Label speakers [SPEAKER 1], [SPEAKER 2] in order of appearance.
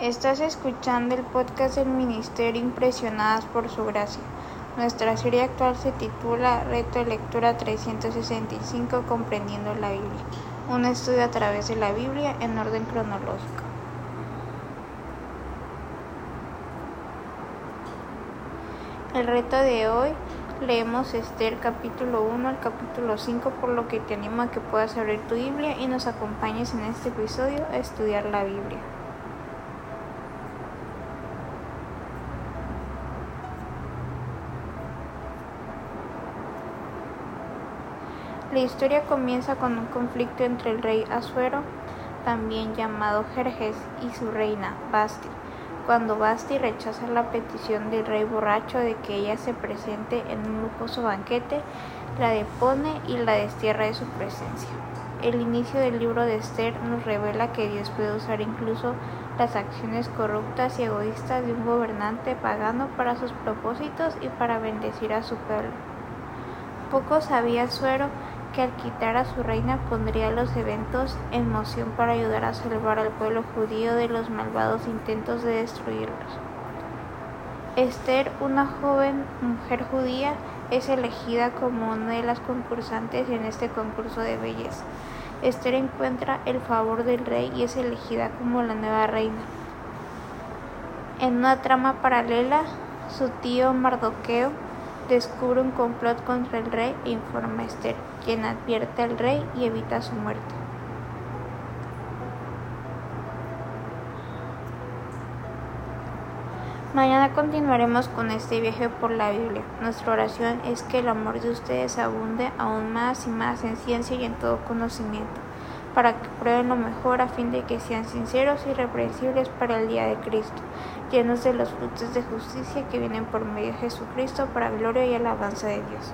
[SPEAKER 1] Estás escuchando el podcast del Ministerio Impresionadas por Su Gracia. Nuestra serie actual se titula Reto de Lectura 365 Comprendiendo la Biblia. Un estudio a través de la Biblia en orden cronológico. El reto de hoy leemos Esther capítulo 1 al capítulo 5, por lo que te animo a que puedas abrir tu Biblia y nos acompañes en este episodio a estudiar la Biblia. La historia comienza con un conflicto entre el rey Asuero, también llamado Jerjes, y su reina, Basti. Cuando Basti rechaza la petición del rey borracho de que ella se presente en un lujoso banquete, la depone y la destierra de su presencia. El inicio del libro de Esther nos revela que Dios puede usar incluso las acciones corruptas y egoístas de un gobernante pagano para sus propósitos y para bendecir a su pueblo. Poco sabía Suero que al quitar a su reina pondría los eventos en moción para ayudar a salvar al pueblo judío de los malvados intentos de destruirlos. Esther, una joven mujer judía, es elegida como una de las concursantes en este concurso de belleza. Esther encuentra el favor del rey y es elegida como la nueva reina. En una trama paralela, su tío Mardoqueo descubre un complot contra el rey e informa a Esther, quien advierte al rey y evita su muerte. Mañana continuaremos con este viaje por la Biblia. Nuestra oración es que el amor de ustedes abunde aún más y más en ciencia y en todo conocimiento, para que prueben lo mejor a fin de que sean sinceros y reprensibles para el día de Cristo, llenos de los frutos de justicia que vienen por medio de Jesucristo para gloria y alabanza de Dios.